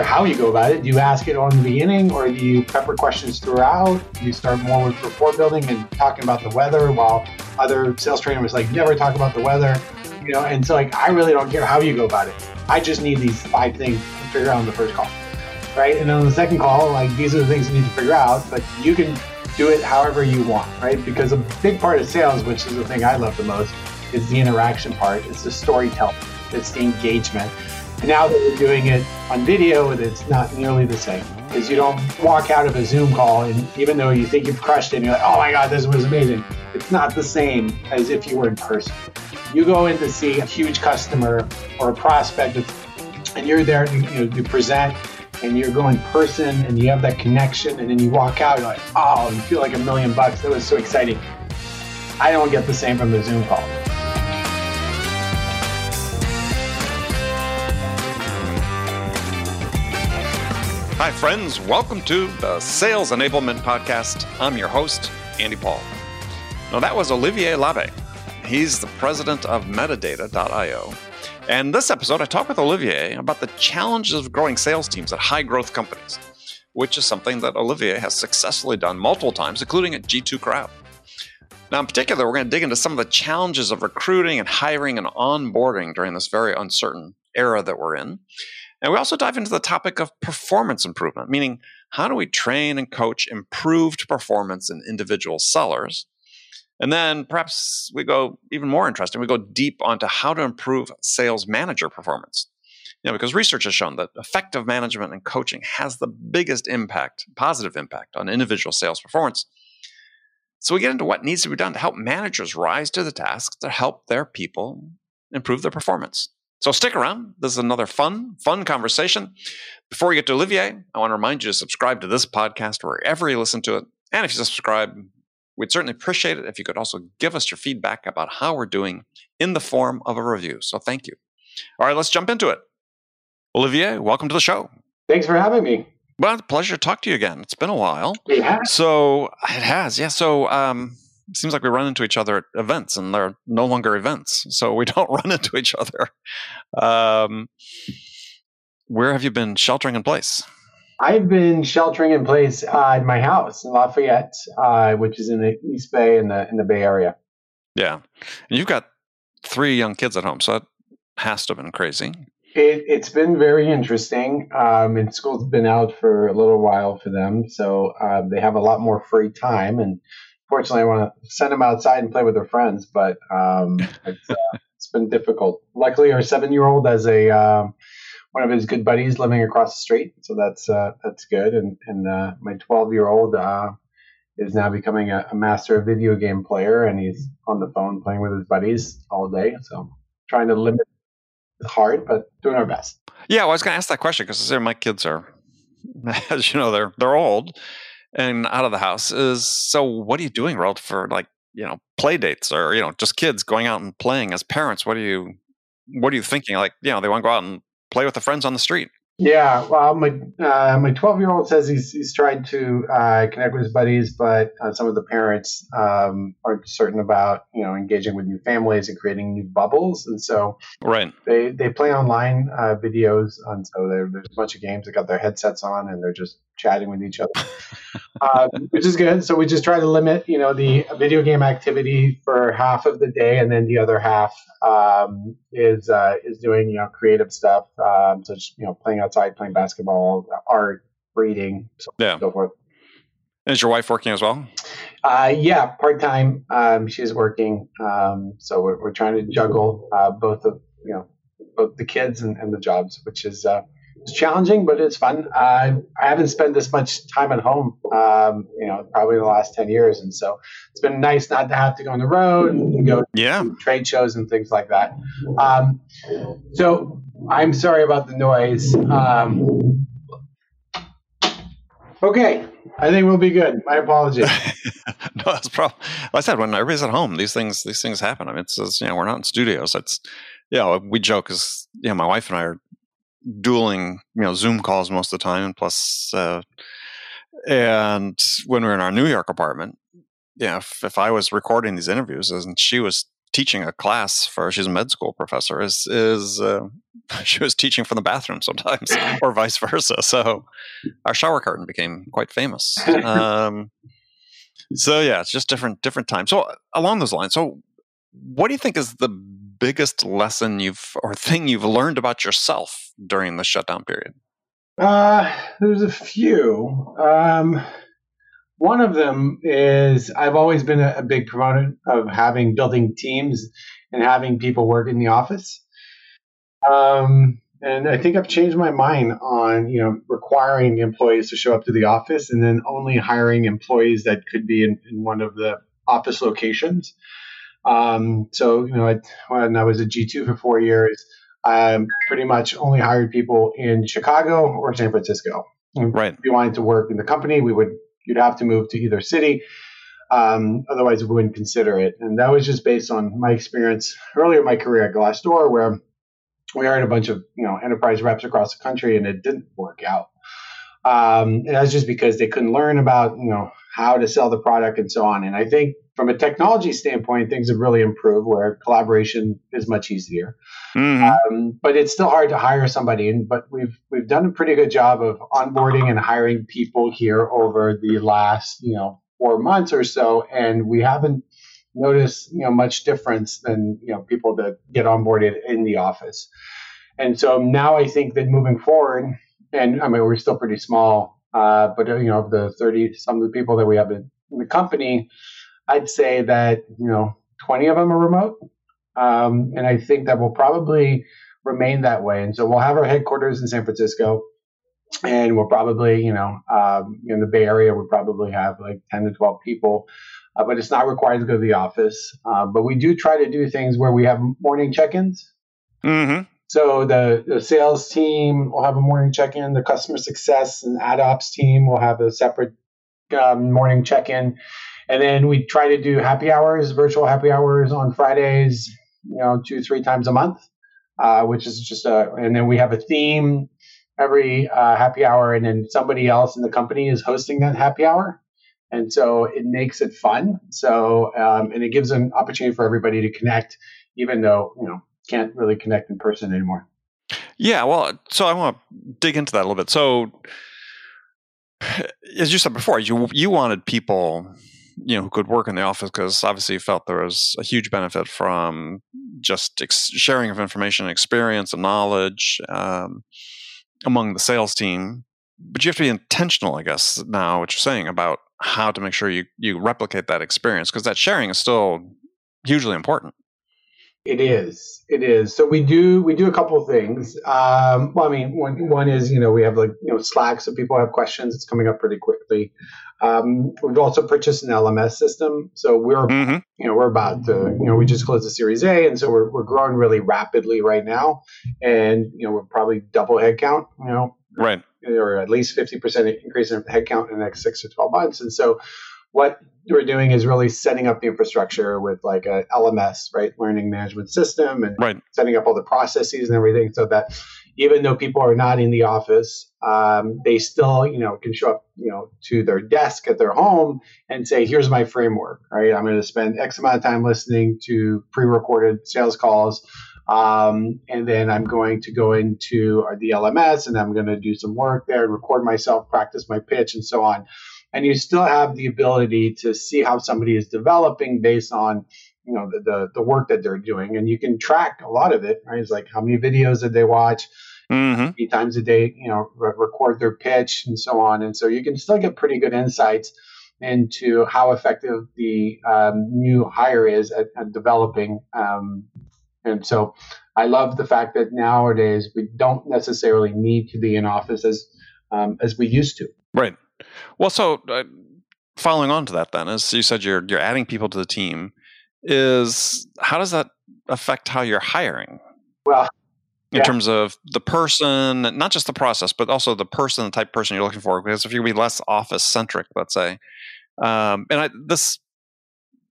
care how you go about it. Do you ask it on the beginning or do you pepper questions throughout? Do you start more with rapport building and talking about the weather while other sales trainer was like, never talk about the weather? You know, and so like I really don't care how you go about it. I just need these five things to figure out on the first call. Right. And then on the second call, like these are the things you need to figure out, but you can do it however you want, right? Because a big part of sales, which is the thing I love the most, is the interaction part. It's the storytelling. It's the engagement. And now that we're doing it on video, it's not nearly the same. Because you don't walk out of a Zoom call and even though you think you've crushed it, you're like, oh my God, this was amazing. It's not the same as if you were in person. You go in to see a huge customer or a prospect and you're there to, you know, to present and you're going person and you have that connection and then you walk out, you're like, oh, you feel like a million bucks. That was so exciting. I don't get the same from the Zoom call. Hi, friends. Welcome to the Sales Enablement Podcast. I'm your host, Andy Paul. Now, that was Olivier Labbé. He's the president of metadata.io and this episode, I talk with Olivier about the challenges of growing sales teams at high growth companies, which is something that Olivier has successfully done multiple times, including at G2 Crowd. Now, in particular, we're going to dig into some of the challenges of recruiting and hiring and onboarding during this very uncertain era that we're in. And we also dive into the topic of performance improvement, meaning how do we train and coach improved performance in individual sellers and then perhaps we go even more interesting. We go deep onto how to improve sales manager performance. You know, because research has shown that effective management and coaching has the biggest impact, positive impact on individual sales performance. So we get into what needs to be done to help managers rise to the task to help their people improve their performance. So stick around. This is another fun, fun conversation. Before we get to Olivier, I want to remind you to subscribe to this podcast wherever you listen to it. And if you subscribe, We'd certainly appreciate it if you could also give us your feedback about how we're doing in the form of a review. So thank you. All right, let's jump into it. Olivier, welcome to the show. Thanks for having me. Well, it's a pleasure to talk to you again. It's been a while. It has. So it has, yeah. So um, seems like we run into each other at events, and they're no longer events, so we don't run into each other. Um, where have you been sheltering in place? I've been sheltering in place uh, in my house in Lafayette, uh, which is in the East Bay in the in the Bay Area. Yeah, and you've got three young kids at home, so that has to have been crazy. It, has been very interesting. Um, and school's been out for a little while for them, so uh, they have a lot more free time. And fortunately, I want to send them outside and play with their friends, but um, it's, uh, it's been difficult. Luckily, our seven-year-old has a um, one of his good buddies living across the street, so that's uh, that's good. And and uh, my 12 year old uh, is now becoming a, a, master video game player, and he's on the phone playing with his buddies all day. So trying to limit it's hard, but doing our best. Yeah, well, I was going to ask that question because my kids are, as you know, they're they're old and out of the house. Is so what are you doing, relative for like you know play dates or you know just kids going out and playing as parents? What are you what are you thinking? Like you know they want to go out and play with the friends on the street. Yeah, well, my uh, my twelve year old says he's he's tried to uh, connect with his buddies, but uh, some of the parents um, aren't certain about you know engaging with new families and creating new bubbles, and so right they they play online uh, videos, and so there's a bunch of games. They got their headsets on and they're just chatting with each other, uh, which is good. So we just try to limit you know the video game activity for half of the day, and then the other half um, is uh, is doing you know creative stuff, um, such you know playing outside, playing basketball, art, reading, so yeah. so forth. Is your wife working as well? Uh, yeah, part time. Um, she's working, um, so we're, we're trying to juggle uh, both of you know both the kids and, and the jobs, which is uh, it's challenging, but it's fun. I haven't spent this much time at home, um, you know, probably the last 10 years. And so it's been nice not to have to go on the road and go yeah. to trade shows and things like that. Um, so I'm sorry about the noise. Um, okay. I think we'll be good. My apologies. no, that's problem. Like I said, when everybody's at home, these things, these things happen. I mean, it's, it's you know, we're not in studios. It's, you know, we joke as, you know, my wife and I are dueling, you know, Zoom calls most of the time. Plus, uh, and when we were in our New York apartment, yeah, if, if I was recording these interviews and she was teaching a class for she's a med school professor is is uh, she was teaching from the bathroom sometimes or vice versa so our shower curtain became quite famous um, so yeah it's just different different times so along those lines so what do you think is the biggest lesson you've or thing you've learned about yourself during the shutdown period uh, there's a few um, one of them is I've always been a, a big proponent of having building teams and having people work in the office. Um, and I think I've changed my mind on you know requiring employees to show up to the office and then only hiring employees that could be in, in one of the office locations. Um, so you know, I, when I was at G2 for four years, I pretty much only hired people in Chicago or San Francisco. Right. If you wanted to work in the company, we would you'd have to move to either city. Um, otherwise, we wouldn't consider it. And that was just based on my experience earlier in my career at Glassdoor, where we hired a bunch of you know enterprise reps across the country, and it didn't work out. Um, and that's just because they couldn't learn about you know how to sell the product and so on. And I think from a technology standpoint, things have really improved where collaboration is much easier. Mm-hmm. Um, but it's still hard to hire somebody. And but we've we've done a pretty good job of onboarding and hiring people here over the last you know four months or so, and we haven't noticed you know much difference than you know people that get onboarded in the office. And so now I think that moving forward, and I mean we're still pretty small, uh, but you know of the thirty some of the people that we have in the company, I'd say that you know twenty of them are remote um, and I think that will probably remain that way. And so we'll have our headquarters in San Francisco, and we'll probably, you know, um, in the Bay Area, we'll probably have like 10 to 12 people. Uh, but it's not required to go to the office. Uh, but we do try to do things where we have morning check-ins. Mm-hmm. So the, the sales team will have a morning check-in. The customer success and ad ops team will have a separate um, morning check-in. And then we try to do happy hours, virtual happy hours on Fridays you know, two, three times a month, uh, which is just a, and then we have a theme every uh, happy hour, and then somebody else in the company is hosting that happy hour. And so it makes it fun. So, um, and it gives an opportunity for everybody to connect, even though, you know, can't really connect in person anymore. Yeah. Well, so I want to dig into that a little bit. So, as you said before, you you wanted people you know who could work in the office because obviously felt there was a huge benefit from just ex- sharing of information, experience, and knowledge um, among the sales team. But you have to be intentional, I guess. Now, what you're saying about how to make sure you you replicate that experience because that sharing is still hugely important. It is. It is. So we do we do a couple of things. Um, well, I mean, one one is you know we have like you know Slack, so people have questions. It's coming up pretty quickly. Um, we've also purchased an LMS system, so we're mm-hmm. you know we're about to you know we just closed the Series A, and so we're we're growing really rapidly right now, and you know we're probably double headcount. You know, right, or at least fifty percent increase in headcount in the next six to twelve months, and so what we're doing is really setting up the infrastructure with like a LMS, right, learning management system, and right. setting up all the processes and everything, so that even though people are not in the office, um, they still, you know, can show up, you know, to their desk at their home and say, "Here's my framework." Right, I'm going to spend X amount of time listening to pre-recorded sales calls. Um, and then I'm going to go into the LMS and I'm going to do some work there and record myself, practice my pitch, and so on and you still have the ability to see how somebody is developing based on you know the, the, the work that they're doing and you can track a lot of it right it's like how many videos did they watch mm-hmm. many times a day you know re- record their pitch and so on and so you can still get pretty good insights into how effective the um, new hire is at, at developing um, and so i love the fact that nowadays we don't necessarily need to be in office as um, as we used to right well, so uh, following on to that, then, as you said, you're you're adding people to the team. Is how does that affect how you're hiring? Well, in yeah. terms of the person, not just the process, but also the person, the type of person you're looking for. Because if you be less office centric, let's say, um, and I, this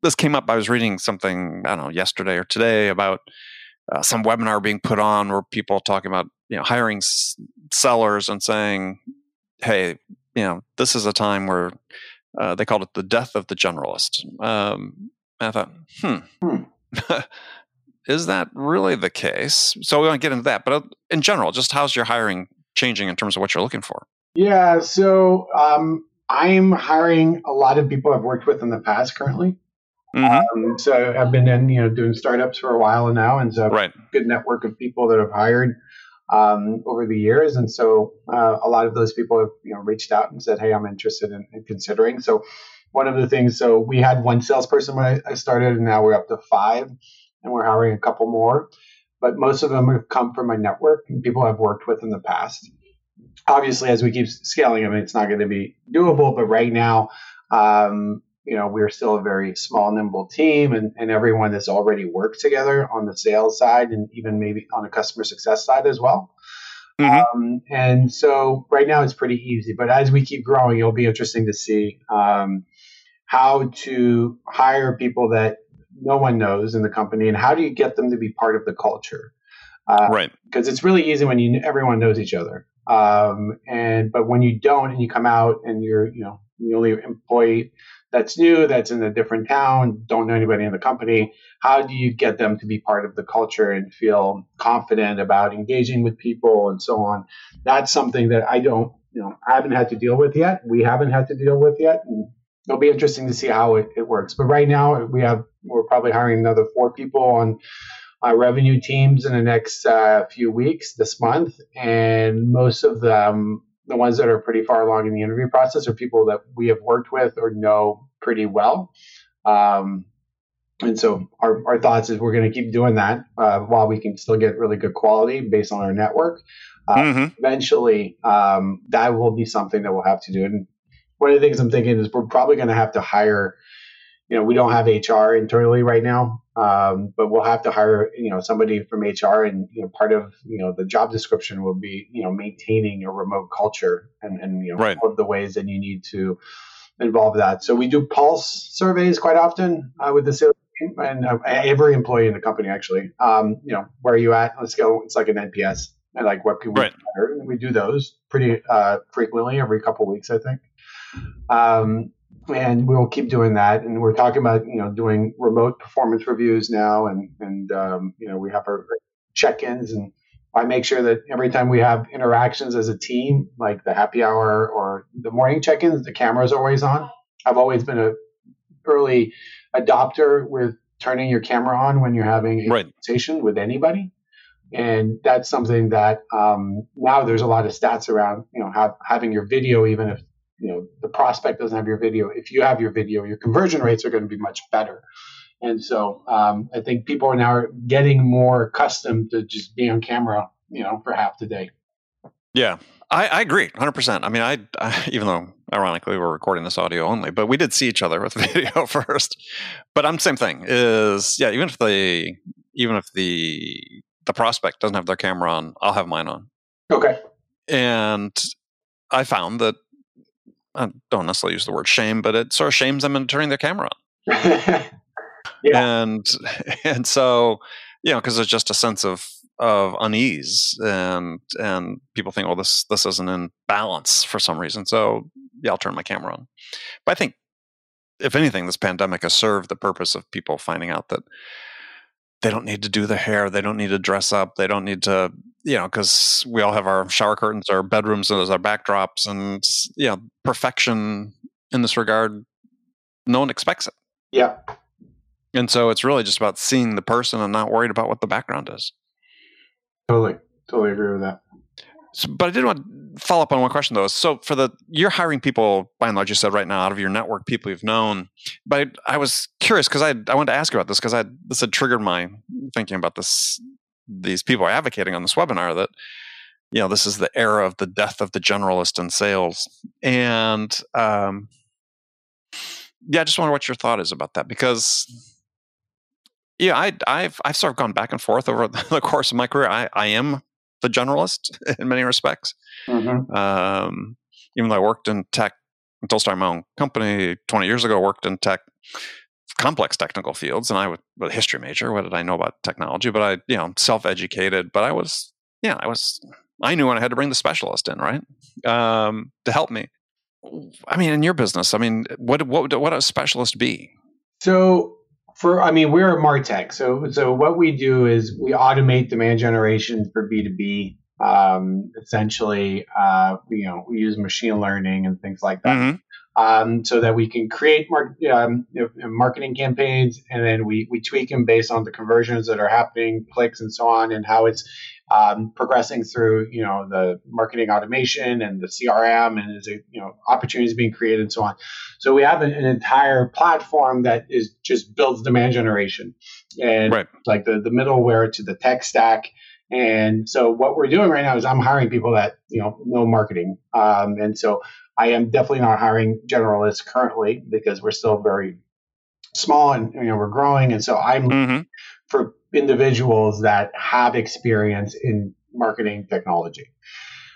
this came up. I was reading something I don't know yesterday or today about uh, some webinar being put on where people talking about you know hiring s- sellers and saying, "Hey, you know, this is a time where uh, they called it the death of the generalist. Um, I thought, hmm, hmm. is that really the case? So we want to get into that, but uh, in general, just how's your hiring changing in terms of what you're looking for? Yeah, so um, I'm hiring a lot of people I've worked with in the past currently. Mm-hmm. Um, so I've been in, you know, doing startups for a while now, and so right. good network of people that I've hired um, over the years, and so uh, a lot of those people have, you know, reached out and said, "Hey, I'm interested in, in considering." So one of the things, so we had one salesperson when I, I started, and now we're up to five, and we're hiring a couple more. But most of them have come from my network and people I've worked with in the past. Obviously, as we keep scaling, I mean, it's not going to be doable. But right now, um, you know, we're still a very small, nimble team, and, and everyone has already worked together on the sales side and even maybe on the customer success side as well. Mm-hmm. Um, and so right now it's pretty easy, but as we keep growing, it'll be interesting to see um, how to hire people that no one knows in the company and how do you get them to be part of the culture. Uh, right. Because it's really easy when you everyone knows each other. Um, and but when you don't and you come out and you're you know the only employee that's new, that's in a different town, don't know anybody in the company. How do you get them to be part of the culture and feel confident about engaging with people and so on? That's something that I don't, you know, I haven't had to deal with yet. We haven't had to deal with yet. And it'll be interesting to see how it, it works. But right now, we have, we're probably hiring another four people on our revenue teams in the next uh, few weeks this month. And most of them the ones that are pretty far along in the interview process are people that we have worked with or know pretty well. Um, and so our, our thoughts is we're going to keep doing that uh, while we can still get really good quality based on our network. Uh, mm-hmm. Eventually, um, that will be something that we'll have to do. And one of the things I'm thinking is we're probably going to have to hire. You know, we don't have HR internally right now, um, but we'll have to hire, you know, somebody from HR, and you know, part of you know the job description will be, you know, maintaining a remote culture, and and you know, right. of the ways that you need to involve that. So we do pulse surveys quite often uh, with the sales team and uh, every employee in the company actually. Um, you know, where are you at? Let's go. It's like an NPS, and like what can we right. better? And we do those pretty uh, frequently, every couple of weeks, I think. Um, and we'll keep doing that. And we're talking about you know doing remote performance reviews now, and and um, you know we have our check-ins, and I make sure that every time we have interactions as a team, like the happy hour or the morning check-ins, the camera's always on. I've always been a early adopter with turning your camera on when you're having a right. conversation with anybody and that's something that um, now there's a lot of stats around you know have, having your video even if you know the prospect doesn't have your video. If you have your video your conversion rates are going to be much better. And so um, i think people are now getting more accustomed to just being on camera you know for half the day. Yeah. I, I agree 100% i mean I, I, even though ironically we're recording this audio only but we did see each other with video first. But i'm the same thing is yeah even if the even if the the prospect doesn't have their camera on i'll have mine on. Okay. And i found that I don't necessarily use the word shame, but it sort of shames them into turning their camera on. yeah. And and so you know because there's just a sense of of unease and and people think well this this isn't in balance for some reason so yeah I'll turn my camera on. But I think if anything this pandemic has served the purpose of people finding out that they don't need to do the hair they don't need to dress up they don't need to you know because we all have our shower curtains our bedrooms as our backdrops and you know perfection in this regard no one expects it. Yeah. And so it's really just about seeing the person and not worried about what the background is. Totally totally agree with that so, but I did want to follow up on one question though. So for the you're hiring people by and large, you said right now out of your network, people you've known. But I, I was curious because I I wanted to ask about this because I this had triggered my thinking about this. These people are advocating on this webinar that you know this is the era of the death of the generalist in sales, and um, yeah, I just wonder what your thought is about that because yeah, I, I've I've sort of gone back and forth over the course of my career. I, I am the generalist in many respects. Mm-hmm. Um, even though I worked in tech until starting my own company 20 years ago, worked in tech, complex technical fields, and I was a history major. What did I know about technology? But I, you know, self-educated. But I was, yeah, I was. I knew when I had to bring the specialist in, right, um, to help me. I mean, in your business, I mean, what what what would a specialist be? So for I mean we're a Martech, so so what we do is we automate demand generation for B two B. Um, essentially, uh, you know, we use machine learning and things like that. Mm-hmm. Um, so that we can create mar- um, you know, marketing campaigns and then we, we tweak them based on the conversions that are happening, clicks and so on, and how it's um, progressing through you know the marketing automation and the CRM and is it you know opportunities being created and so on. So we have an, an entire platform that is just builds demand generation and right. like the the middleware to the tech stack. And so what we're doing right now is I'm hiring people that you know know marketing, um, and so I am definitely not hiring generalists currently because we're still very small and you know we're growing, and so I'm mm-hmm. for individuals that have experience in marketing technology.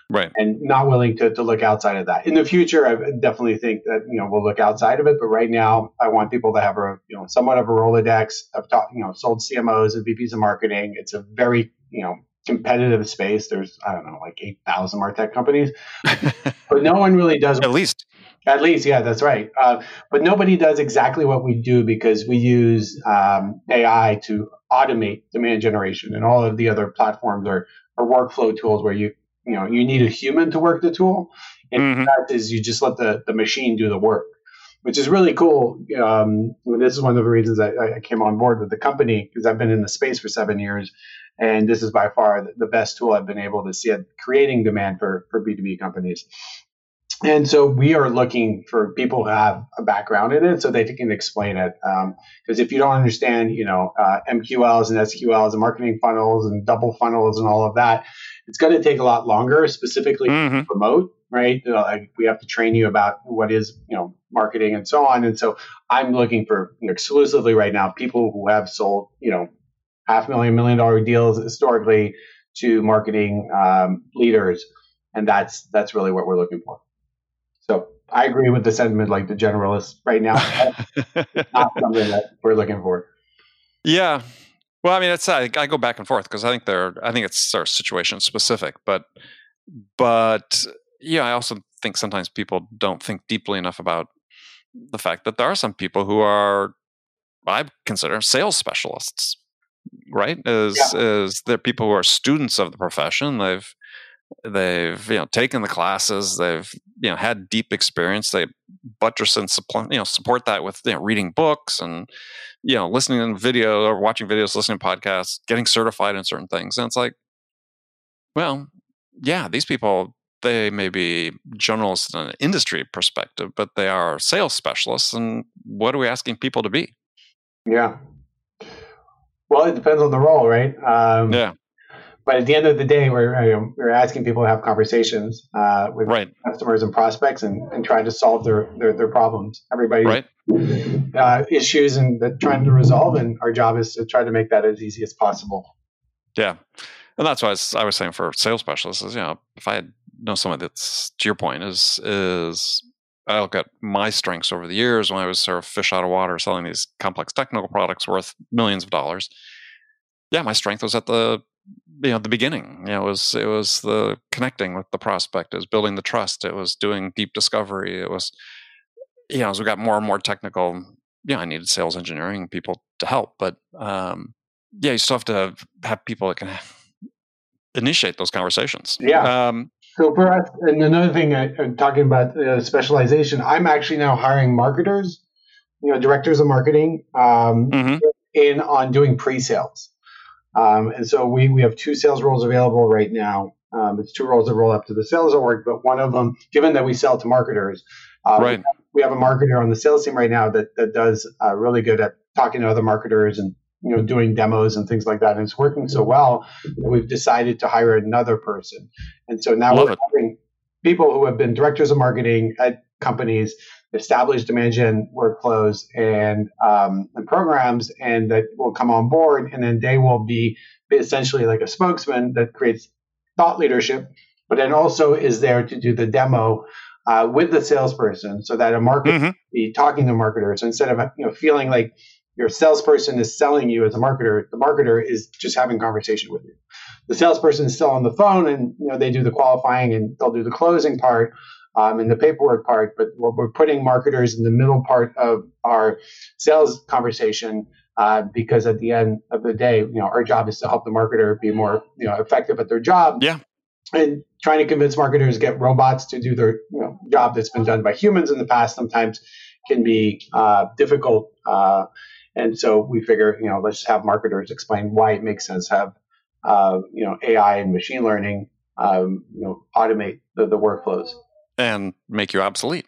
Right. And not willing to, to look outside of that. In the future i definitely think that you know we'll look outside of it but right now i want people to have a you know somewhat of a rolodex i've taught you know sold cmos and vps of marketing. It's a very you know competitive space. There's i don't know like 8000 martech companies. But no one really does at least. At least, yeah, that's right. Uh, but nobody does exactly what we do because we use um, AI to automate demand generation, and all of the other platforms are, are workflow tools where you you know you need a human to work the tool, and mm-hmm. that is you just let the the machine do the work, which is really cool. Um, this is one of the reasons I, I came on board with the company because I've been in the space for seven years, and this is by far the best tool I've been able to see at creating demand for for B two B companies. And so we are looking for people who have a background in it so they can explain it. Because um, if you don't understand, you know, uh, MQLs and SQLs and marketing funnels and double funnels and all of that, it's going to take a lot longer, specifically mm-hmm. remote, right? Uh, like we have to train you about what is, you know, marketing and so on. And so I'm looking for you know, exclusively right now people who have sold, you know, half million, million dollar deals historically to marketing um, leaders. And that's that's really what we're looking for. So I agree with the sentiment, like the generalists right now, not something that we're looking for. Yeah. Well, I mean, it's I, I go back and forth because I think they're I think it's sort of situation specific, but but yeah, I also think sometimes people don't think deeply enough about the fact that there are some people who are I consider sales specialists, right? Is yeah. is they're people who are students of the profession. They've they've you know taken the classes they've you know had deep experience they buttress and support you know support that with you know reading books and you know listening to video or watching videos listening to podcasts getting certified in certain things. And it's like well yeah these people they may be journalists in an industry perspective but they are sales specialists and what are we asking people to be? Yeah. Well it depends on the role right? Um, yeah but at the end of the day, we're we're asking people to have conversations uh, with right. customers and prospects and, and trying to solve their their, their problems. Everybody right. uh, issues and that trying to resolve, and our job is to try to make that as easy as possible. Yeah, and that's why I was, I was saying for sales specialists is you know if I know someone that's to your point is is I look at my strengths over the years when I was sort of fish out of water selling these complex technical products worth millions of dollars. Yeah, my strength was at the you know the beginning. You know it was it was the connecting with the prospect. It was building the trust. It was doing deep discovery. It was you know as we got more and more technical yeah i needed sales engineering people to help. But um yeah you still have to have people that can initiate those conversations. Yeah. Um so for us and another thing I, am talking about uh, specialization i'm actually now hiring marketers you know directors of marketing um, mm-hmm. in on doing pre-sales um, and so we, we have two sales roles available right now. Um, it's two roles that roll up to the sales org, but one of them, given that we sell to marketers, uh, right. we, have, a marketer on the sales team right now that, that does uh, really good at talking to other marketers and you know doing demos and things like that. And it's working so well that we've decided to hire another person. And so now Love we're it. having people who have been directors of marketing at companies established demand gen workflows and, um, and programs, and that will come on board, and then they will be essentially like a spokesman that creates thought leadership, but then also is there to do the demo uh, with the salesperson, so that a marketer mm-hmm. be talking to marketers so instead of you know feeling like your salesperson is selling you as a marketer, the marketer is just having conversation with you. The salesperson is still on the phone, and you know they do the qualifying and they'll do the closing part um, in the paperwork part, but we're putting marketers in the middle part of our sales conversation uh, because at the end of the day, you know, our job is to help the marketer be more, you know, effective at their job. Yeah. And trying to convince marketers to get robots to do their you know, job that's been done by humans in the past sometimes can be uh, difficult. Uh, and so we figure, you know, let's have marketers explain why it makes sense to have, uh, you know, AI and machine learning, um, you know, automate the, the workflows and make you obsolete.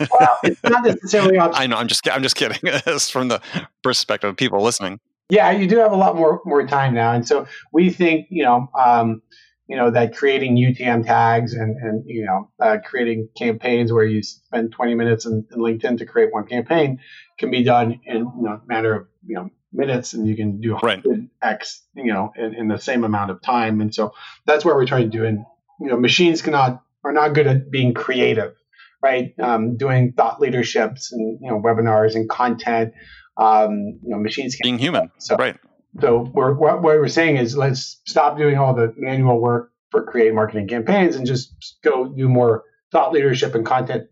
well, it's not necessarily. Obsolete. I know. I'm just. I'm just kidding. it's from the perspective of people listening. Yeah, you do have a lot more more time now, and so we think you know, um, you know that creating UTM tags and and you know uh, creating campaigns where you spend 20 minutes in, in, LinkedIn to create one campaign can be done in you know, a matter of you know minutes, and you can do right. x you know in, in the same amount of time, and so that's what we're trying to do. And you know, machines cannot are not good at being creative right? Um, doing thought leaderships and you know webinars and content. Um, you know, machines being human. So, right. So we're, what, we're saying is let's stop doing all the manual work for creating marketing campaigns and just go do more thought leadership and content.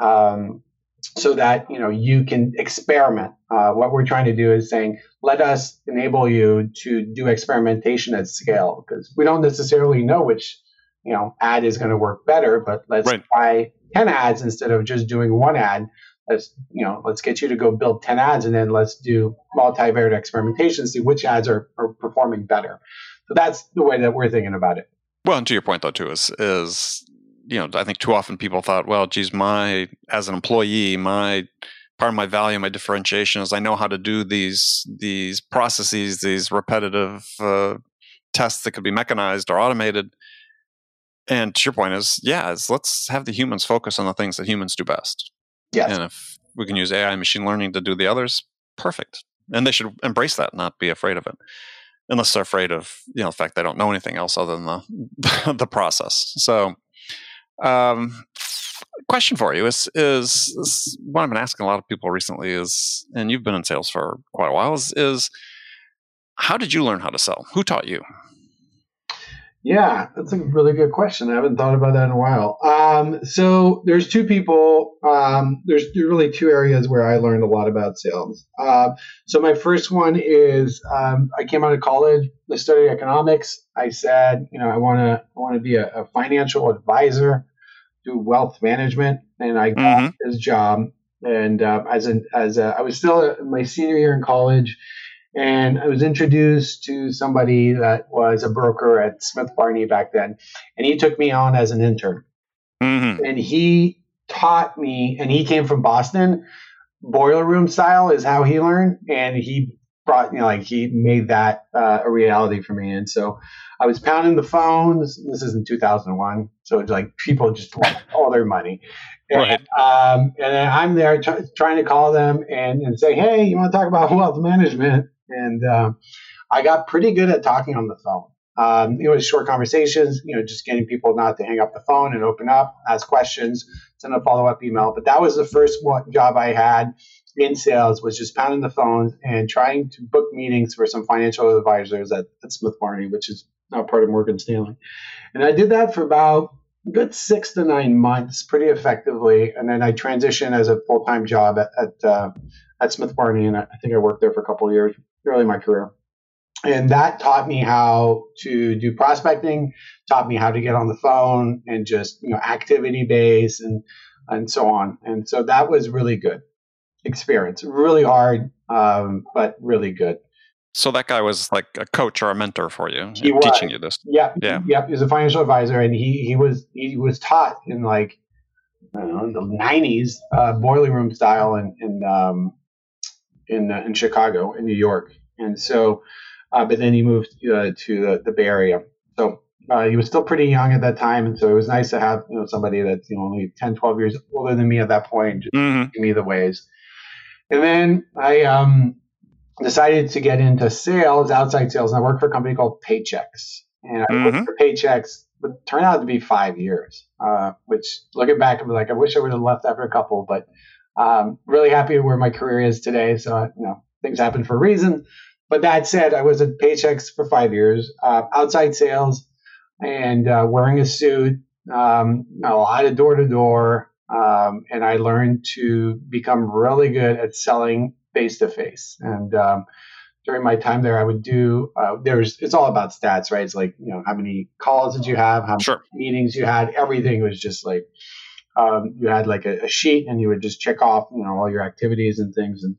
Um, so that you know you can experiment. Uh, what we're trying to do is saying, let us enable you to do experimentation at scale because we don't necessarily know which you know ad is going to work better, but let's right. try 10 ads instead of just doing one ad. Let's you know let's get you to go build 10 ads and then let's do multivariate experimentation see which ads are, are performing better. So that's the way that we're thinking about it. Well and to your point though too is is you know i think too often people thought well geez my as an employee my part of my value my differentiation is i know how to do these these processes these repetitive uh, tests that could be mechanized or automated and your point is, yeah, is let's have the humans focus on the things that humans do best. Yes. And if we can use AI and machine learning to do the others, perfect. And they should embrace that, not be afraid of it. Unless they're afraid of, you know, the fact they don't know anything else other than the the process. So um question for you is, is, is what I've been asking a lot of people recently is, and you've been in sales for quite a while, is, is how did you learn how to sell? Who taught you? Yeah, that's a really good question. I haven't thought about that in a while. Um, so there's two people. Um, there's really two areas where I learned a lot about sales. Uh, so my first one is um, I came out of college. I studied economics. I said, you know, I want to I want to be a, a, financial advisor, do wealth management, and I got mm-hmm. this job. And uh, as an as a, I was still my senior year in college and I was introduced to somebody that was a broker at Smith Barney back then, and he took me on as an intern. Mm-hmm. And he taught me, and he came from Boston. Boiler room style is how he learned, and he brought you know like he made that uh, a reality for me. And so I was pounding the phones. This is in 2001, so it's like people just want all their money. And, right. um, and then I'm there t- trying to call them and, and say, hey, you want to talk about wealth management? And uh, I got pretty good at talking on the phone. Um, it was short conversations, you know, just getting people not to hang up the phone and open up, ask questions, send a follow up email. But that was the first job I had in sales was just pounding the phones and trying to book meetings for some financial advisors at, at Smith Barney, which is now part of Morgan Stanley. And I did that for about good six to nine months pretty effectively. And then I transitioned as a full time job at, at, uh, at Smith Barney. And I think I worked there for a couple of years early in my career. And that taught me how to do prospecting, taught me how to get on the phone and just, you know, activity based and, and so on. And so that was really good experience. Really hard, um, but really good. So that guy was like a coach or a mentor for you, he was, teaching you this. Yeah, yeah, yeah. He was a financial advisor, and he he was he was taught in like I don't know the '90s uh, boiler room style, and and um, in uh, in Chicago, in New York, and so, uh, but then he moved uh, to the, the, Bay Area. So uh, he was still pretty young at that time, and so it was nice to have you know somebody that's you know only 10, 12 years older than me at that point, just mm-hmm. me the ways. And then I um, decided to get into sales, outside sales, and I worked for a company called Paychex, And I mm-hmm. worked for Paychex, but turned out to be five years, uh, which looking back, I'm like, I wish I would have left after a couple, but um, really happy where my career is today. So, you know, things happen for a reason. But that said, I was at Paychex for five years, uh, outside sales, and uh, wearing a suit, um, a lot of door to door. And I learned to become really good at selling face to face. And um, during my time there, I would do uh, there's it's all about stats, right? It's like you know how many calls did you have, how sure. many meetings you had, everything was just like um, you had like a, a, sheet and you would just check off you know all your activities and things and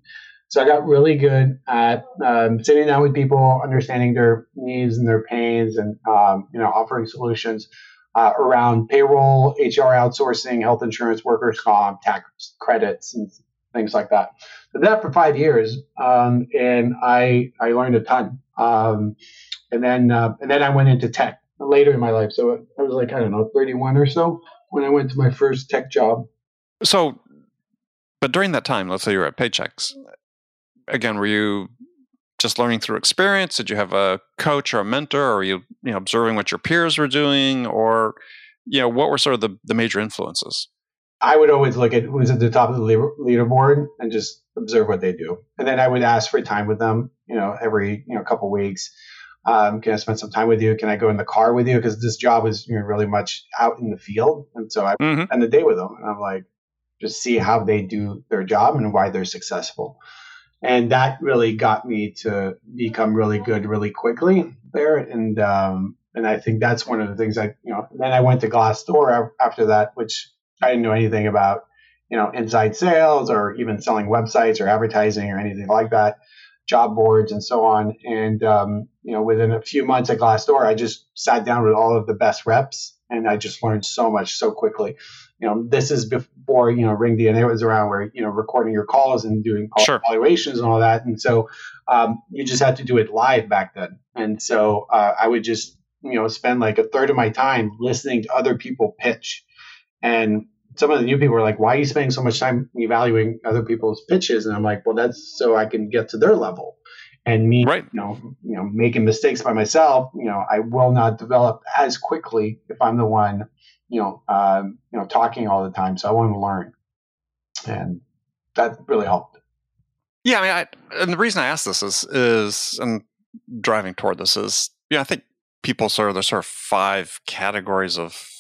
so I got really good at um, sitting down with people, understanding their needs and their pains, and um, you know offering solutions uh, around payroll, HR outsourcing, health insurance, workers' comp, tax credits, and things like that. So that for five years, um, and I I learned a ton. Um, and then uh, and then I went into tech later in my life. So I was like I don't know 31 or so when I went to my first tech job. So, but during that time, let's say you were at Paychex. Again, were you just learning through experience? Did you have a coach or a mentor, or were you you know observing what your peers were doing, or you know what were sort of the, the major influences? I would always look at who's at the top of the leaderboard and just observe what they do, and then I would ask for time with them. You know, every you know couple weeks. Um, can I spend some time with you? Can I go in the car with you? Because this job is you know, really much out in the field, and so I mm-hmm. spend the day with them, and I'm like, just see how they do their job and why they're successful and that really got me to become really good really quickly there and um, and I think that's one of the things I you know then I went to Glassdoor after that which I didn't know anything about you know inside sales or even selling websites or advertising or anything like that job boards and so on and um, you know within a few months at Glassdoor I just sat down with all of the best reps and I just learned so much so quickly you know, this is before, you know, RingDNA was around where, you know, recording your calls and doing call sure. evaluations and all that. And so um, you just had to do it live back then. And so uh, I would just, you know, spend like a third of my time listening to other people pitch. And some of the new people were like, why are you spending so much time evaluating other people's pitches? And I'm like, well, that's so I can get to their level. And me, right. you know, you know, making mistakes by myself, you know, I will not develop as quickly if I'm the one you know, um, you know, talking all the time. So I want to learn, and that really helped. Yeah, I mean, I, and the reason I ask this is is and driving toward this is, yeah, I think people sort of there's sort of five categories of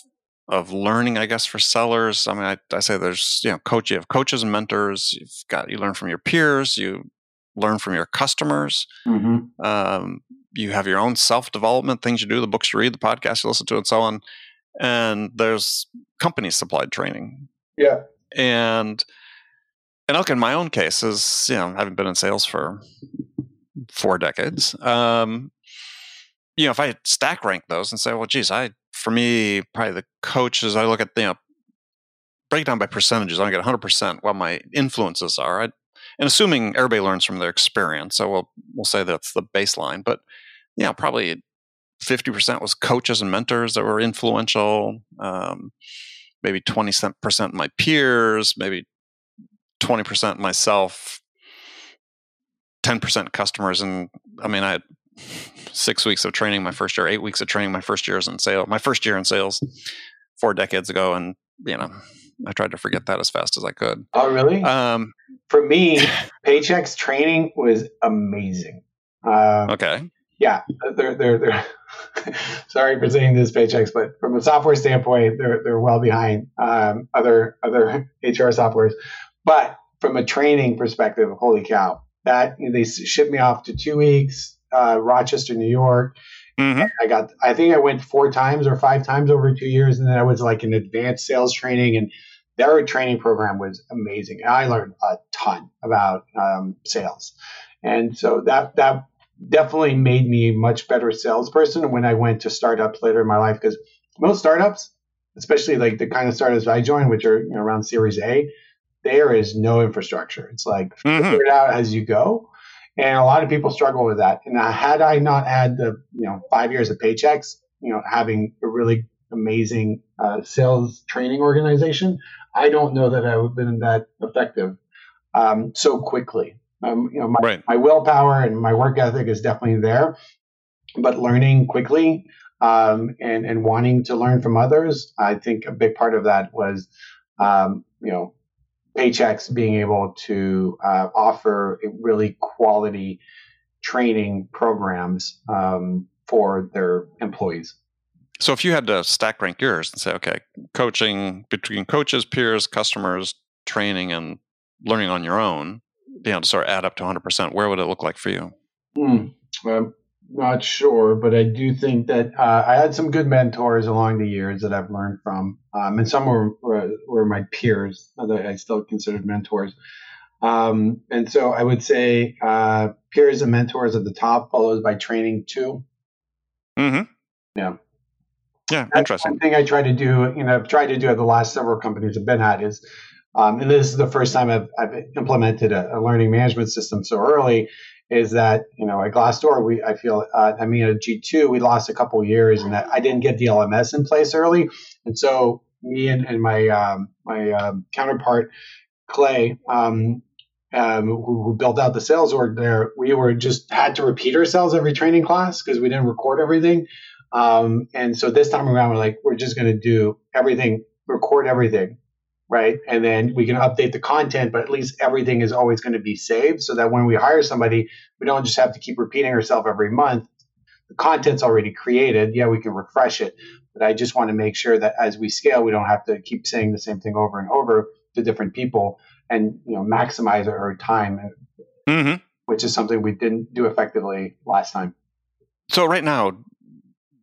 of learning, I guess, for sellers. I mean, I, I say there's you know, coach, you have coaches and mentors. You've got you learn from your peers. You learn from your customers. Mm-hmm. Um, you have your own self development things you do, the books you read, the podcasts you listen to, and so on and there's company supplied training. Yeah. And and look, in my own case, is you know, I haven't been in sales for four decades. Um, you know, if I stack rank those and say, well, geez, I for me, probably the coaches, I look at you know, break down by percentages. I get 100 percent what my influences are. I, and assuming everybody learns from their experience, so we'll we'll say that's the baseline. But yeah, probably 50% was coaches and mentors that were influential. Um, maybe 20% my peers, maybe 20% myself, 10% customers. And I mean, I had six weeks of training my first year, eight weeks of training my first years in sales, my first year in sales four decades ago. And, you know, I tried to forget that as fast as I could. Oh, really? Um, For me, Paychex training was amazing. Uh, okay yeah, they're they're they're. sorry for saying this, Paychex, but from a software standpoint, they're they're well behind um, other other HR softwares. But from a training perspective, holy cow! That they shipped me off to two weeks, uh, Rochester, New York. Mm-hmm. I got, I think I went four times or five times over two years, and then I was like an advanced sales training, and their training program was amazing. And I learned a ton about um, sales, and so that that definitely made me a much better salesperson when I went to startups later in my life because most startups, especially like the kind of startups I joined, which are you know, around Series A, there is no infrastructure. It's like mm-hmm. figure it out as you go. And a lot of people struggle with that. And had I not had the you know five years of Paychex, you know, having a really amazing uh, sales training organization, I don't know that I would have been that effective um, so quickly. Um, you know, my, right. my willpower and my work ethic is definitely there, but learning quickly um, and and wanting to learn from others, I think a big part of that was, um, you know, Paychex being able to uh, offer really quality training programs um, for their employees. So, if you had to stack rank yours and say, okay, coaching between coaches, peers, customers, training, and learning on your own, you know, to sort of add up to 100%, where would it look like for you? Hmm. I'm not sure, but I do think that uh, I had some good mentors along the years that I've learned from, um, and some were, were, were my peers that I still considered mentors. Um, and so I would say uh, peers and mentors at the top, followed by training too. Mm-hmm. Yeah. Yeah, That's interesting. One thing I try to do, you know, I've tried to do at the last several companies I've been at is, um, and this is the first time I've, I've implemented a, a, learning management system so early, is that you know at Glassdoor we I feel uh, I mean at G two we lost a couple years and that I didn't get the LMS in place early, and so me and, and my um, my um, counterpart Clay. Um, um, who, who, built out the sales org there, we were just had to repeat ourselves every training class because we didn't record everything. Um, and so this time around, we're like, we're just going to do everything, record everything, right? And then we can update the content, but at least everything is always going to be saved so that when we hire somebody, we don't just have to keep repeating ourselves every month. The content's already created. Yeah, we can refresh it, but I just want to make sure that as we scale, we don't have to keep saying the same thing over and over to different people and you know maximize our time, mm-hmm. which is something we didn't do effectively last time. So right now,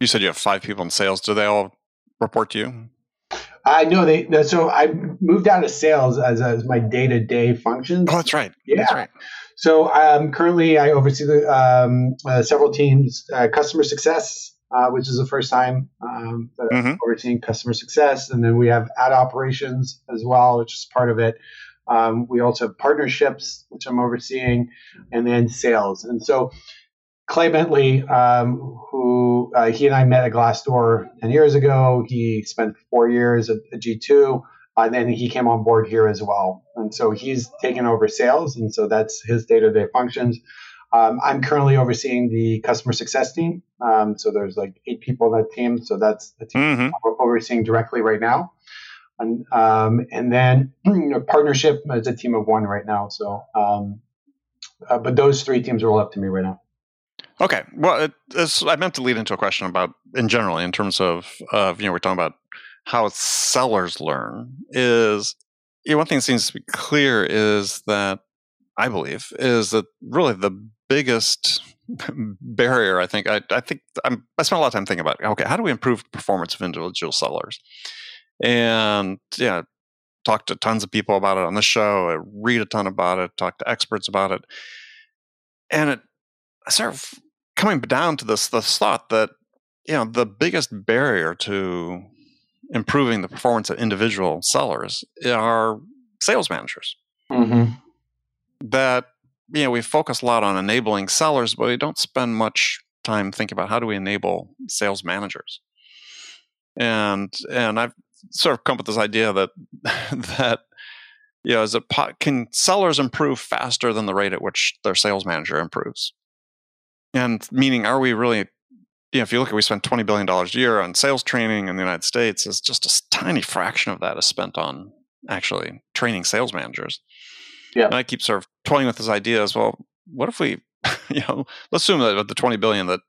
you said you have five people in sales. Do they all report to you? I know they. So I moved out of sales as, as my day to day functions. Oh, that's right. Yeah. That's right. So um, currently, I oversee the, um, uh, several teams, uh, customer success, uh, which is the first time um, that mm-hmm. I'm overseeing customer success, and then we have ad operations as well, which is part of it. Um, we also have partnerships, which I'm overseeing, and then sales. And so Clay Bentley, um, who uh, he and I met at Glassdoor 10 years ago. He spent four years at, at G2, uh, and then he came on board here as well. And so he's taken over sales, and so that's his day to day functions. Um, I'm currently overseeing the customer success team. Um, so there's like eight people on that team. So that's the team mm-hmm. we're overseeing directly right now. And, um, and then you know, partnership is a team of one right now. So, um, uh, but those three teams are all up to me right now. Okay. Well, it, I meant to lead into a question about, in general, in terms of, of you know, we're talking about how sellers learn. Is you know, one thing that seems to be clear is that I believe is that really the biggest barrier. I think I, I think I'm, I spent a lot of time thinking about okay, how do we improve performance of individual sellers? And yeah, talk to tons of people about it on the show. I read a ton about it. Talk to experts about it, and it sort of coming down to this this thought that you know the biggest barrier to improving the performance of individual sellers are sales managers. Mm-hmm. That you know we focus a lot on enabling sellers, but we don't spend much time thinking about how do we enable sales managers. And and I've sort of come up with this idea that that you know, is it can sellers improve faster than the rate at which their sales manager improves? And meaning, are we really, you know, if you look at, we spend $20 billion a year on sales training in the United States, is just a tiny fraction of that is spent on actually training sales managers. Yeah. And I keep sort of toying with this idea as well. What if we, you know, let's assume that the 20 billion that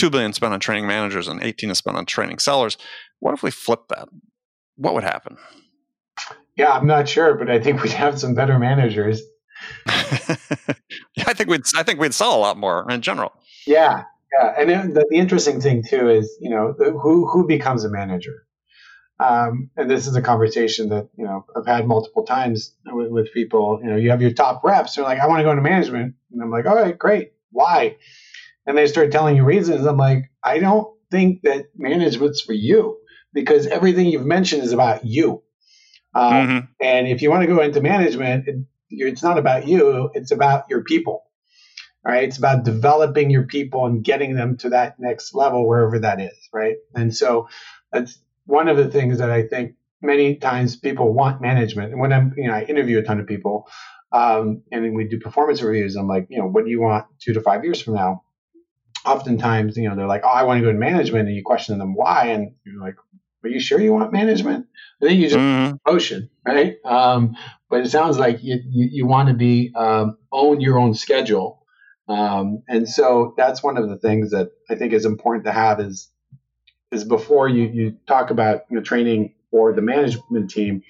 2 billion spent on training managers and 18 is spent on training sellers. What if we flip that? What would happen? Yeah, I'm not sure, but I think we'd have some better managers. Yeah, I think we'd I think we'd sell a lot more in general. Yeah, yeah, and the, the interesting thing too is you know the, who who becomes a manager, um, and this is a conversation that you know I've had multiple times with, with people. You know, you have your top reps. They're like, I want to go into management, and I'm like, all right, great. Why? And they start telling you reasons. I'm like, I don't think that management's for you because everything you've mentioned is about you. Um, mm-hmm. And if you want to go into management, it's not about you, it's about your people. Right? It's about developing your people and getting them to that next level, wherever that is. Right. And so that's one of the things that I think many times people want management. And when I'm, you know, I interview a ton of people um, and we do performance reviews, I'm like, you know, what do you want two to five years from now? Oftentimes, you know, they're like, oh, I want to go to management. And you question them why. And you're like, are you sure you want management? I think you just mm-hmm. promotion, right? Um, but it sounds like you, you, you want to be um, own your own schedule. Um, and so that's one of the things that I think is important to have is is before you, you talk about you know, training for the management team,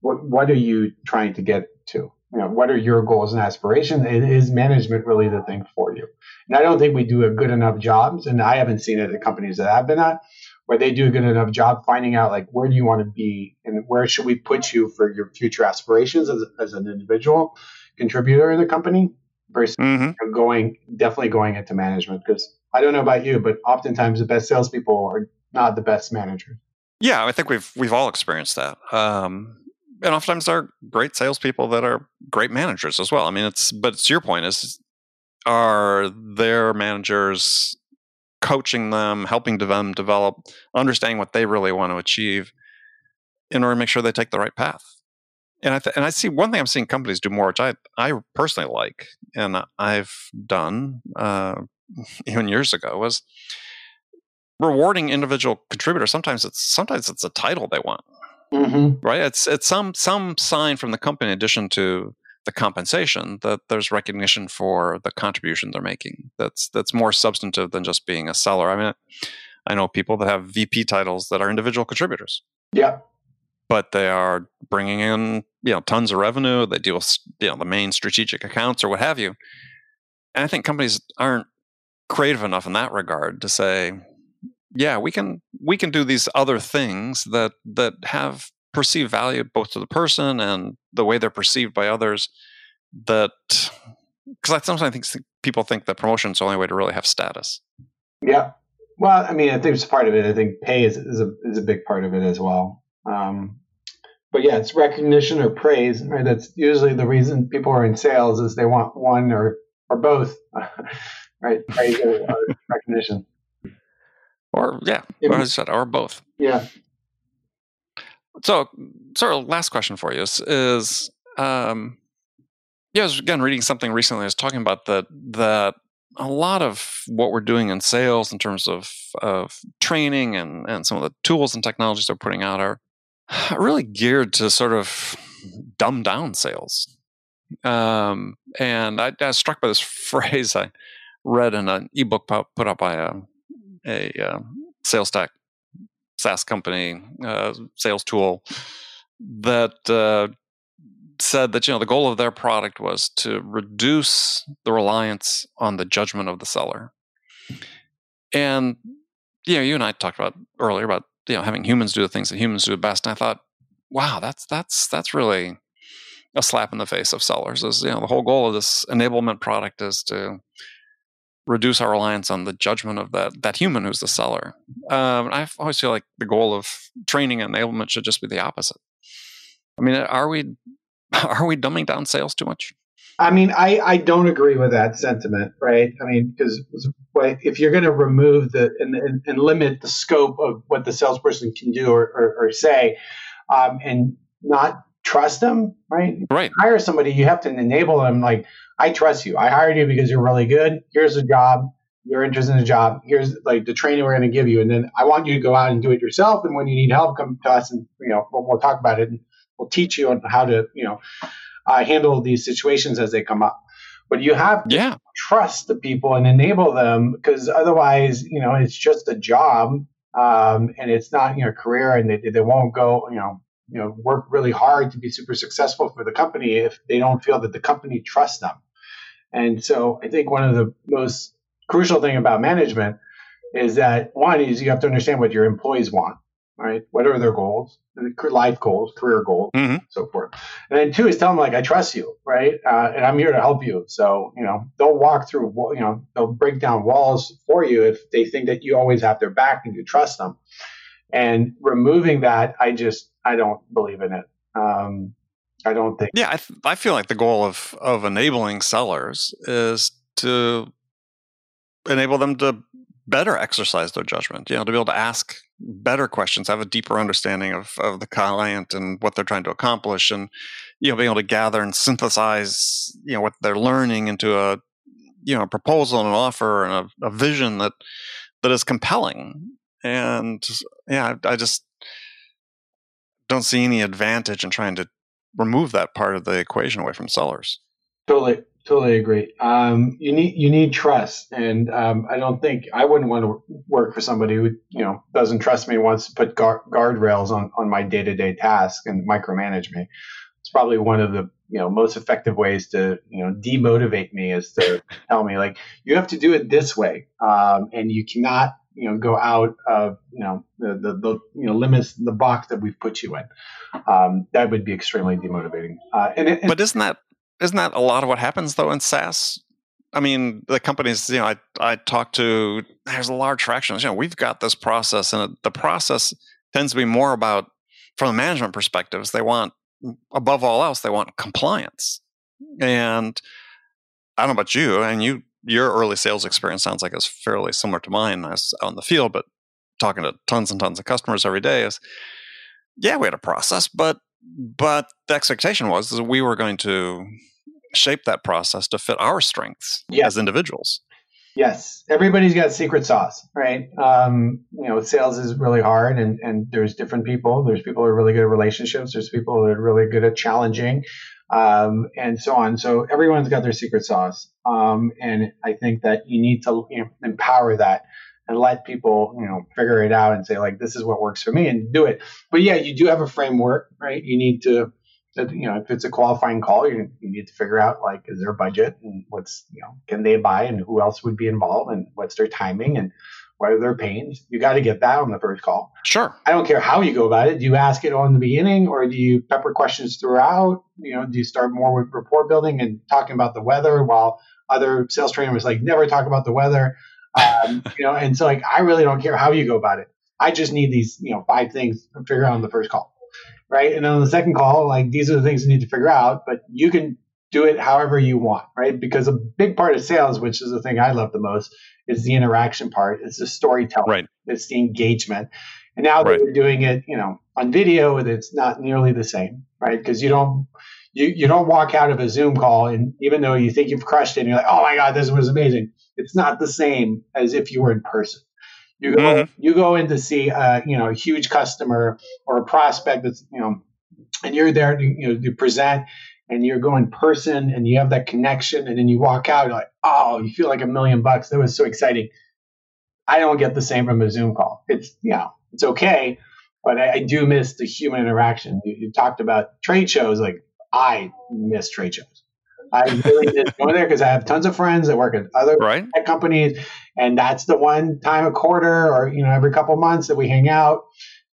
what what are you trying to get to? you know, what are your goals and aspirations? And is management really the thing for you? And I don't think we do a good enough jobs, and I haven't seen it at companies that I've been at, where they do a good enough job finding out like where do you want to be and where should we put you for your future aspirations as, as an individual contributor in the company versus mm-hmm. going definitely going into management because I don't know about you, but oftentimes the best salespeople are not the best managers. Yeah, I think we've we've all experienced that. Um, and oftentimes there are great salespeople that are great managers as well. I mean, it's but it's your point is are their managers coaching them, helping them develop, understanding what they really want to achieve in order to make sure they take the right path. And I th- and I see one thing I'm seeing companies do more, which I I personally like, and I've done uh, even years ago, was rewarding individual contributors. Sometimes it's sometimes it's a title they want, mm-hmm. right? It's it's some some sign from the company in addition to the compensation that there's recognition for the contribution they're making. That's that's more substantive than just being a seller. I mean, I know people that have VP titles that are individual contributors. Yeah. But they are bringing in, you know, tons of revenue. They deal with, you know, the main strategic accounts or what have you. And I think companies aren't creative enough in that regard to say, yeah, we can we can do these other things that that have perceived value both to the person and the way they're perceived by others. That because I sometimes think people think that promotion is the only way to really have status. Yeah, well, I mean, I think it's part of it. I think pay is, is a is a big part of it as well. Um, but yeah, it's recognition or praise. Right? That's usually the reason people are in sales is they want one or or both. right? Praise or, recognition. Or yeah, or, I said, or both. Yeah. So, sort of last question for you is, is um, yeah, I was again reading something recently. I was talking about that that a lot of what we're doing in sales in terms of of training and and some of the tools and technologies they're putting out are really geared to sort of dumb down sales. Um, and I, I was struck by this phrase I read in an ebook put up by a, a uh, sales tech SaaS company, uh, sales tool that uh, said that you know the goal of their product was to reduce the reliance on the judgment of the seller. And you know, you and I talked about earlier about you know having humans do the things that humans do best. And I thought, wow, that's that's that's really a slap in the face of sellers. Is you know the whole goal of this enablement product is to reduce our reliance on the judgment of that that human who's the seller. Um, I always feel like the goal of training and enablement should just be the opposite. I mean, are we are we dumbing down sales too much? I mean, I, I don't agree with that sentiment, right? I mean, because if you're going to remove the and, and, and, limit the scope of what the salesperson can do or, or, or say, um, and not trust them, right? Right. Hire somebody, you have to enable them. Like, I trust you. I hired you because you're really good. Here's a job. You're interested in the job. Here's like the training we're going to give you, and then I want you to go out and do it yourself. And when you need help, come to us, and you know we'll, we'll talk about it, and we'll teach you on how to you know uh, handle these situations as they come up. But you have to yeah. trust the people and enable them because otherwise, you know, it's just a job um, and it's not your know career, and they, they won't go you know you know work really hard to be super successful for the company if they don't feel that the company trusts them. And so I think one of the most crucial thing about management is that one is you have to understand what your employees want, right? What are their goals, life goals, career goals, mm-hmm. so forth. And then two is tell them like, I trust you, right? Uh, and I'm here to help you. So, you know, they'll walk through, you know, they'll break down walls for you if they think that you always have their back and you trust them. And removing that, I just, I don't believe in it. Um, I don't think. Yeah, I, th- I feel like the goal of of enabling sellers is to enable them to better exercise their judgment. You know, to be able to ask better questions, have a deeper understanding of of the client and what they're trying to accomplish, and you know, being able to gather and synthesize you know what they're learning into a you know a proposal and an offer and a, a vision that that is compelling. And yeah, I, I just don't see any advantage in trying to remove that part of the equation away from sellers. Totally, totally agree. Um, you need you need trust, and um, I don't think I wouldn't want to work for somebody who you know doesn't trust me, wants to put guard, guardrails on on my day to day task and micromanage me. it's probably one of the you know most effective ways to you know demotivate me is to tell me like you have to do it this way, um, and you cannot you know go out of you know the, the, the you know limits the box that we've put you in. Um, that would be extremely demotivating. Uh, and, it, and but isn't that isn't that a lot of what happens though in SaaS? I mean, the companies, you know, I, I talk to, there's a large fraction. You know, we've got this process, and the process tends to be more about, from the management perspectives, they want, above all else, they want compliance. And I don't know about you, and you, your early sales experience sounds like it's fairly similar to mine. I was out in the field, but talking to tons and tons of customers every day is, yeah, we had a process, but but the expectation was that we were going to shape that process to fit our strengths as individuals. Yes, everybody's got secret sauce, right? Um, you know, sales is really hard, and and there's different people. There's people who are really good at relationships. There's people who are really good at challenging, um, and so on. So everyone's got their secret sauce, um, and I think that you need to you know, empower that and let people you know figure it out and say like this is what works for me and do it. But yeah, you do have a framework, right? You need to you know if it's a qualifying call you, you need to figure out like is there a budget and what's you know can they buy and who else would be involved and what's their timing and what are their pains? You got to get that on the first call. Sure. I don't care how you go about it. Do you ask it on the beginning or do you pepper questions throughout? You know do you start more with rapport building and talking about the weather while other sales trainers like never talk about the weather? Um, you know and so like i really don't care how you go about it. I just need these you know five things to figure out on the first call right? And then on the second call, like these are the things you need to figure out, but you can do it however you want, right? Because a big part of sales, which is the thing I love the most, is the interaction part. It's the storytelling. Right. It's the engagement. And now that right. we're doing it, you know, on video, it's not nearly the same, right? Because you don't you, you don't walk out of a Zoom call and even though you think you've crushed it and you're like, oh my God, this was amazing. It's not the same as if you were in person. You go mm-hmm. you go in to see a you know a huge customer or a prospect that's you know, and you're there to you know to present, and you're going person, and you have that connection, and then you walk out, you're like, oh, you feel like a million bucks. That was so exciting. I don't get the same from a Zoom call. It's you know it's okay, but I, I do miss the human interaction. You, you talked about trade shows, like I miss trade shows. I really did go there because I have tons of friends that work at other right. tech companies, and that's the one time a quarter or you know every couple months that we hang out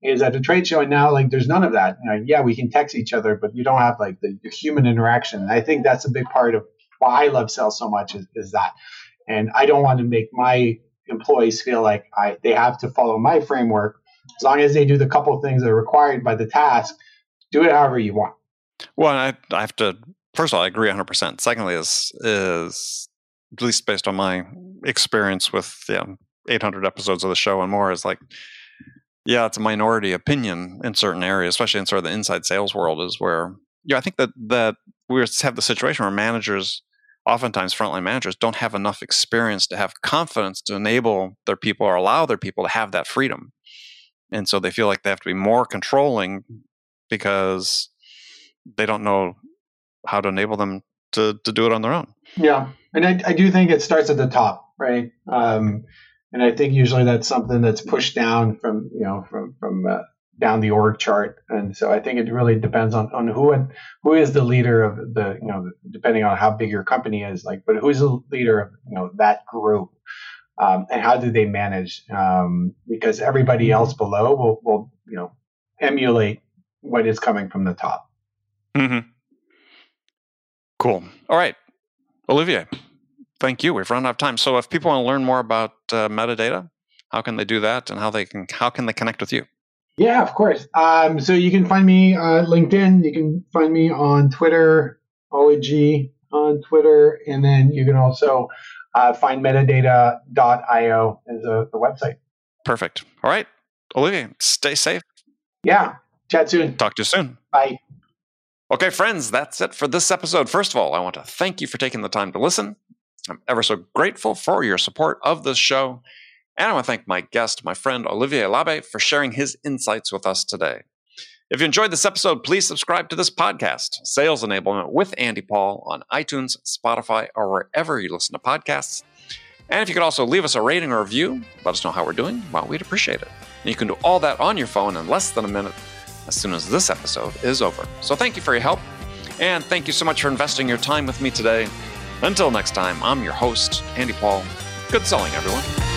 is at a trade show. And now like there's none of that. You know, yeah, we can text each other, but you don't have like the, the, human interaction. And I think that's a big part of why I love sales so much is, is that. And I don't want to make my employees feel like I they have to follow my framework. As long as they do the couple things that are required by the task, do it however you want. Well, I, I have to first of all, I agree 100%. Secondly, is is at least based on my experience with yeah, 800 episodes of the show and more, is like, yeah, it's a minority opinion in certain areas, especially in sort of the inside sales world, is where yeah, I think that that we have the situation where managers, oftentimes frontline managers, don't have enough experience to have confidence to enable their people or allow their people to have that freedom, and so they feel like they have to be more controlling because they don't know how to enable them to to do it on their own. Yeah, and I, I do think it starts at the top, right? Um, and I think usually that's something that's pushed down from you know from from uh, down the org chart, and so I think it really depends on on who and who is the leader of the you know depending on how big your company is, like, but who's the leader of you know that group. Um, and how do they manage? Um, because everybody else below will, will, you know, emulate what is coming from the top. Mm-hmm. Cool. All right. Olivier, thank you. We've run out of time. So if people want to learn more about uh, metadata, how can they do that and how they can how can they connect with you? Yeah, of course. Um, so you can find me on LinkedIn. You can find me on Twitter, Oli on Twitter, and then you can also uh, find metadata.io as a, the website. Perfect. All right. Olivier, stay safe. Yeah. Chat soon. Talk to you soon. Bye. Okay, friends, that's it for this episode. First of all, I want to thank you for taking the time to listen. I'm ever so grateful for your support of this show. And I want to thank my guest, my friend Olivier Labe, for sharing his insights with us today. If you enjoyed this episode, please subscribe to this podcast, Sales Enablement with Andy Paul, on iTunes, Spotify, or wherever you listen to podcasts. And if you could also leave us a rating or review, let us know how we're doing, well, we'd appreciate it. And you can do all that on your phone in less than a minute as soon as this episode is over. So thank you for your help. And thank you so much for investing your time with me today. Until next time, I'm your host, Andy Paul. Good selling, everyone.